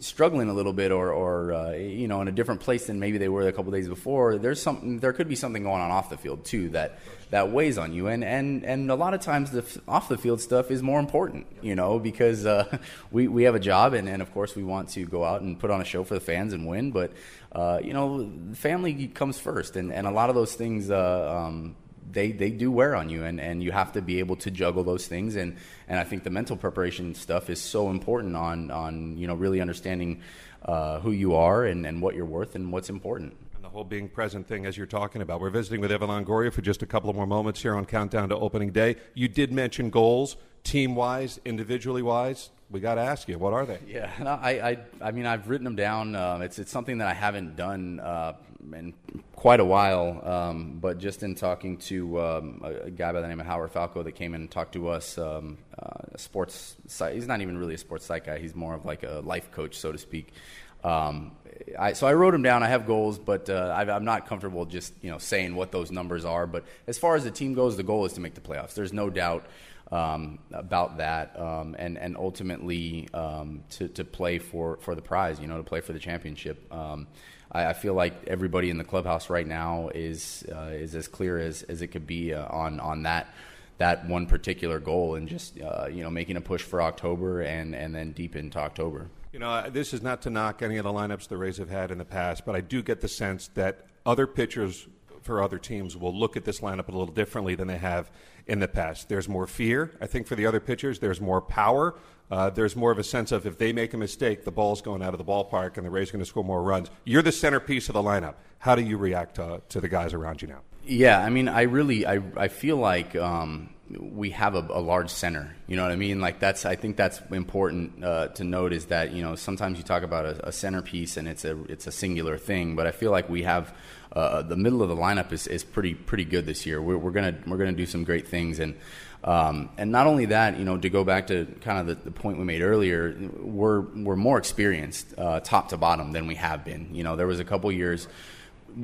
struggling a little bit or, or uh, you know in a different place than maybe they were a couple days before there's something there could be something going on off the field too that that weighs on you. And and and a lot of times the off the field stuff is more important you know because uh, <laughs> we we have a job and, and of course we want to go out and put on a show for the fans and win. But uh, you know family comes first. And and a lot of those things uh, um, they they do wear on you. And, and you have to be able to juggle those things. And, and I think the mental preparation stuff is so important on on you know really understanding uh, who you are and, and what you're worth and what's important. Whole being present thing as you're talking about. We're visiting with Evan Longoria for just a couple of more moments here on Countdown to Opening Day. You did mention goals, team wise, individually wise we got to ask you, what are they? Yeah, no, I, I, I mean, I've written them down. Uh, it's, it's something that I haven't done uh, in quite a while. Um, but just in talking to um, a, guy by the name of Howard Falco that came and talked to us, um, uh, a sports. He's not even really a sports site guy. He's more of like a life coach, so to speak. Um, I, so I wrote them down. I have goals, but uh, I, am not comfortable just you know saying what those numbers are. But as far as the team goes, the goal is to make the playoffs. There's no doubt um, about that, um, and and ultimately um, to to play for for the prize. You know, to play for the championship. Um, I, I, feel like everybody in the clubhouse right now is uh, is as clear as, as it could be uh, on on that that one particular goal, and just uh, you know making a push for October and and then deep into October. You know, this is not to knock any of the lineups the Rays have had in the past, but I do get the sense that other pitchers for other teams will look at this lineup a little differently than they have in the past. There's more fear, I think, for the other pitchers. There's more power. Uh, there's more of a sense of if they make a mistake, the ball's going out of the ballpark and the Rays are going to score more runs. You're the centerpiece of the lineup. How do you react to, to the guys around you now? Yeah, I mean, I really, I, I feel like um, we have a, a, large center. You know what I mean? Like that's, I think that's important uh, to note is that you know sometimes you talk about a, a, centerpiece and it's a it's a singular thing, but I feel like we have uh, the middle of the lineup is, is pretty pretty good this year. We're, we're gonna we're gonna do some great things and. Um, and not only that, you know, to go back to kind of the, the point we made earlier, we're we're more experienced uh, top to bottom than we have been. You know, there was a couple years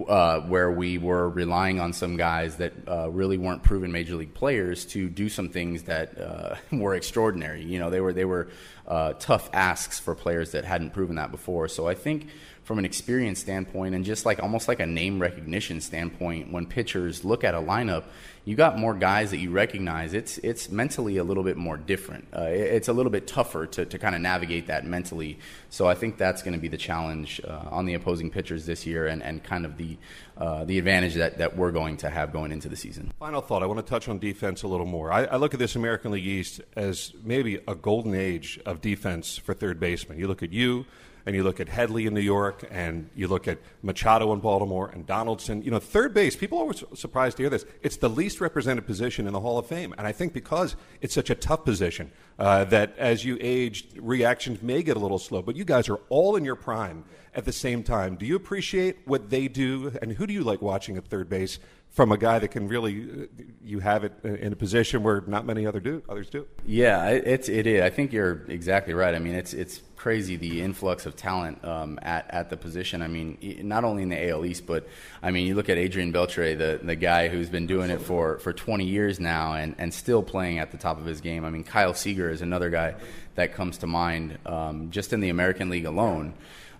uh, where we were relying on some guys that uh, really weren't proven major league players to do some things that uh, <laughs> were extraordinary. You know, they were they were uh, tough asks for players that hadn't proven that before. So I think from an experience standpoint and just like almost like a name recognition standpoint, when pitchers look at a lineup, you got more guys that you recognize. It's it's mentally a little bit more different. Uh, it's a little bit tougher to, to kind of navigate that mentally. So I think that's going to be the challenge uh, on the opposing pitchers this year, and, and kind of the uh, the advantage that, that we're going to have going into the season. Final thought: I want to touch on defense a little more. I, I look at this American League East as maybe a golden age of defense for third baseman. You look at you and you look at Headley in New York, and you look at Machado in Baltimore, and Donaldson. You know, third base, people are always surprised to hear this. It's the least represented position in the Hall of Fame. And I think because it's such a tough position, uh, that as you age, reactions may get a little slow. But you guys are all in your prime at the same time. Do you appreciate what they do? And who do you like watching at third base? from a guy that can really you have it in a position where not many other do others do. Yeah, it's it is. I think you're exactly right. I mean, it's it's crazy the influx of talent um, at at the position. I mean, not only in the AL East, but I mean, you look at Adrian Beltre, the the guy who's been doing it for for 20 years now and and still playing at the top of his game. I mean, Kyle Seager is another guy that comes to mind um, just in the American League alone.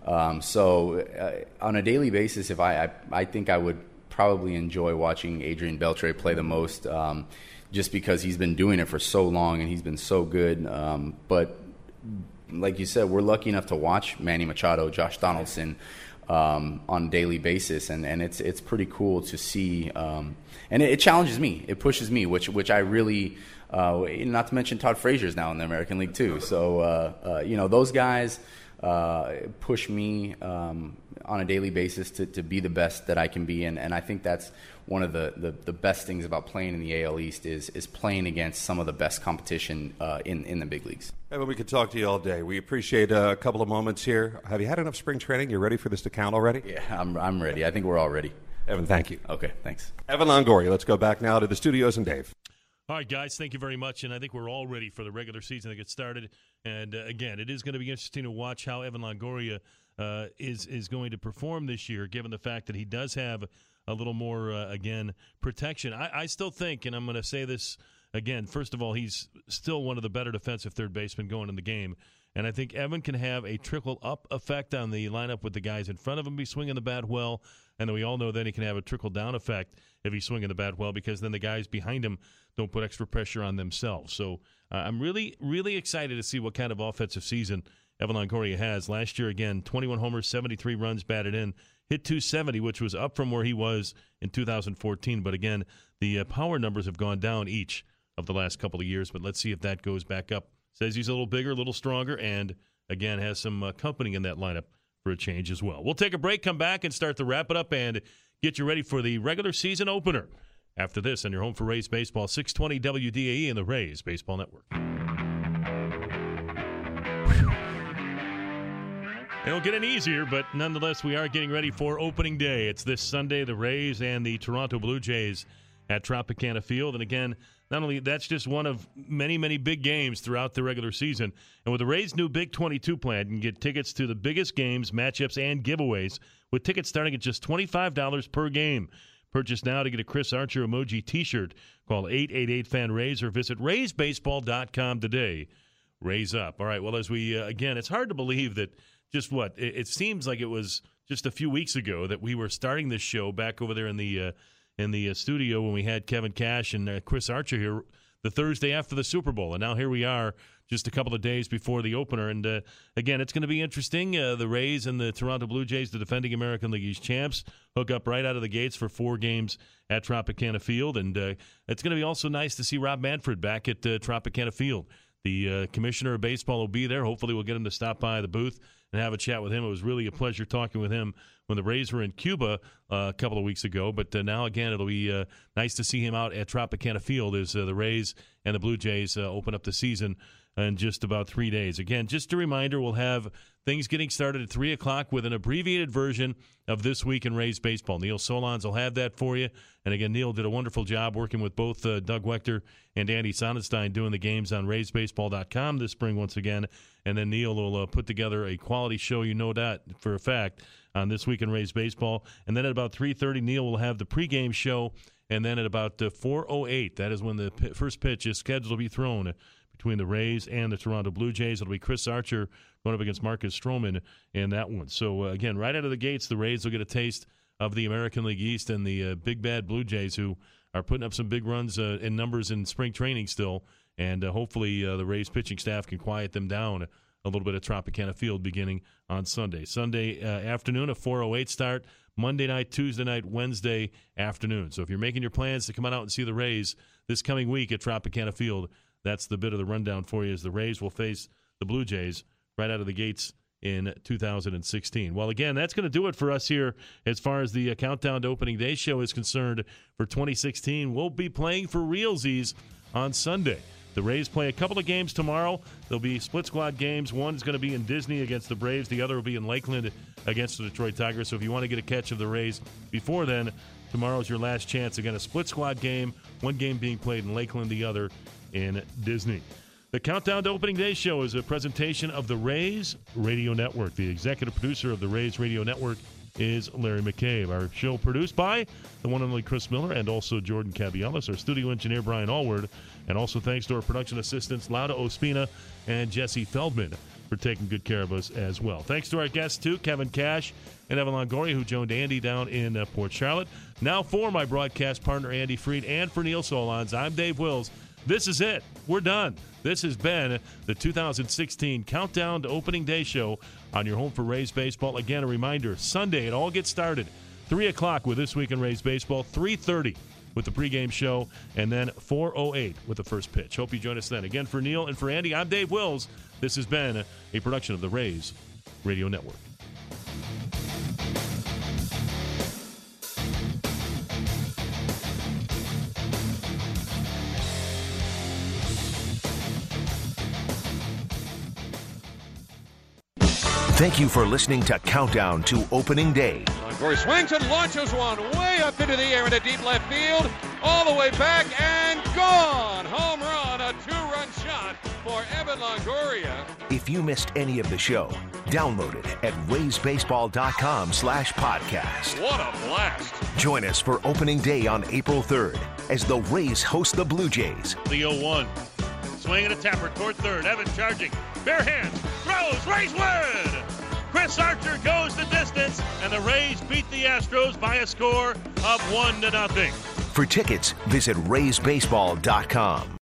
Um, so uh, on a daily basis, if I, I I think I would probably enjoy watching Adrian Beltre play the most, um, just because he's been doing it for so long and he's been so good. Um, but like you said, we're lucky enough to watch Manny Machado, Josh Donaldson um, on a daily basis, and, and it's it's pretty cool to see. Um, and it, it, challenges me, it pushes me, which which I really. Uh, not to mention Todd Frazier's now in the American League too. So uh, uh, you know those guys uh, push me um, on a daily basis to, to be the best that I can be. And, and I think that's one of the, the, the, best things about playing in the AL East is, is playing against some of the best competition uh, in, in the big leagues. Evan, we could talk to you all day. We appreciate a couple of moments here. Have you had enough spring training? You're ready for this to count already? Yeah, I'm, I'm ready. I think we're all ready. Evan, thank you. Okay, thanks. Evan Longoria. Let's go back now to the studios and Dave. All right, guys, thank you very much. And I think we're all ready for the regular season to get started. And uh, again, it is going to be interesting to watch how Evan Longoria uh, is is going to perform this year, given the fact that he does have a little more uh, again protection. I, I still think, and I'm going to say this again. First of all, he's still one of the better defensive third basemen going in the game. And I think Evan can have a trickle up effect on the lineup with the guys in front of him be swinging the bat well. And then we all know then he can have a trickle down effect if he's swinging the bat well because then the guys behind him don't put extra pressure on themselves. So uh, I'm really, really excited to see what kind of offensive season Evan Longoria has. Last year, again, 21 homers, 73 runs batted in, hit 270, which was up from where he was in 2014. But again, the uh, power numbers have gone down each of the last couple of years. But let's see if that goes back up. Says he's a little bigger, a little stronger, and again has some uh, company in that lineup for a change as well. We'll take a break, come back, and start to wrap it up and get you ready for the regular season opener. After this, on your home for Rays baseball, 620 WDAE and the Rays Baseball Network. It'll get any easier, but nonetheless, we are getting ready for opening day. It's this Sunday, the Rays and the Toronto Blue Jays at Tropicana Field. And again, not only that's just one of many, many big games throughout the regular season. And with the Rays' new Big 22 plan, you can get tickets to the biggest games, matchups, and giveaways with tickets starting at just $25 per game. Purchase now to get a Chris Archer emoji t shirt. Call 888 FAN Rays or visit RaysBaseball.com today. Raise up. All right. Well, as we, uh, again, it's hard to believe that just what? It, it, seems like it was just a few weeks ago that we were starting this show back over there in the. Uh, in the uh, studio when we had Kevin Cash and uh, Chris Archer here the Thursday after the Super Bowl. And now here we are just a couple of days before the opener. And uh, again, it's going to be interesting. Uh, the Rays and the Toronto Blue Jays, the defending American League East champs, hook up right out of the gates for four games at Tropicana Field. And uh, it's going to be also nice to see Rob Manfred back at uh, Tropicana Field. The uh, commissioner of baseball will be there. Hopefully, we'll get him to stop by the booth and have a chat with him. It was really a pleasure talking with him when the Rays were in Cuba uh, a couple of weeks ago. But uh, now, again, it'll be uh, nice to see him out at Tropicana Field as uh, the Rays and the Blue Jays uh, open up the season in just about three days. Again, just a reminder, we'll have things getting started at 3 o'clock with an abbreviated version of This Week in Rays Baseball. Neil Solondz will have that for you. And again, Neil did a wonderful job working with both uh, Doug Wechter and Andy Sonnanstine doing the games on RaysBaseball.com this spring once again. And then Neil will uh, put together a quality show, you know that for a fact, on This Week in Rays Baseball. And then at about 3.30, Neil will have the pregame show. And then at about uh, 4.08, that is when the p- first pitch is scheduled to be thrown between the Rays and the Toronto Blue Jays. It'll be Chris Archer going up against Marcus Stroman in that one. So, uh, again, right out of the gates, the Rays will get a taste of the American League East and the uh, big bad Blue Jays, who are putting up some big runs uh, in numbers in spring training still. And uh, hopefully, uh, the Rays pitching staff can quiet them down a little bit at Tropicana Field beginning on Sunday. Sunday afternoon, a 4:08 start. Monday night, Tuesday night, Wednesday afternoon. So if you're making your plans to come on out and see the Rays this coming week at Tropicana Field, that's the bit of the rundown for you as the Rays will face the Blue Jays right out of the gates in 2016. Well, again, that's going to do it for us here as far as the uh, Countdown to Opening Day show is concerned for 2016. We'll be playing for realsies on Sunday. The Rays play a couple of games tomorrow. There'll be split squad games. One is going to be in Disney against the Braves. The other will be in Lakeland against the Detroit Tigers. So if you want to get a catch of the Rays before then, tomorrow's your last chance. Again, a split squad game. One game being played in Lakeland, the other in Disney. The Countdown to Opening Day show is a presentation of the Rays Radio Network. The executive producer of the Rays Radio Network is Larry McCabe. Our show produced by the one and only Chris Miller and also Jordan Cabielas, our studio engineer Brian Allward, and also thanks to our production assistants Lauda Ospina and Jesse Feldman for taking good care of us as well. Thanks to our guests too, Kevin Cash and Evan Longoria, who joined Andy down in uh, Port Charlotte. Now for my broadcast partner Andy Freed and for Neil Solondz, I'm Dave Wills. This is it. We're done. This has been the 2016 Countdown to Opening Day show on your home for Rays Baseball. Again, a reminder, Sunday it all gets started. 3 o'clock with This Week in Rays Baseball, 3.30 with the pregame show, and then 4.08 with the first pitch. Hope you join us then. Again, for Neil and for Andy, I'm Dave Wills. This has been a production of the Rays Radio Network. Thank you for listening to Countdown to Opening Day. Uh, Longoria swings and launches one way up into the air in a deep left field, all the way back and gone. Home run, a two-run shot for Evan Longoria. If you missed any of the show, download it at raysbaseball.com slash podcast. What a blast. Join us for opening day on April 3rd as the Rays host the Blue Jays. Leo 1. Swinging a tapper toward third. Evan charging. Bare hands. Throws. Rays win! Chris Archer goes the distance, and the Rays beat the Astros by a score of one to nothing. For tickets, visit raysbaseball.com.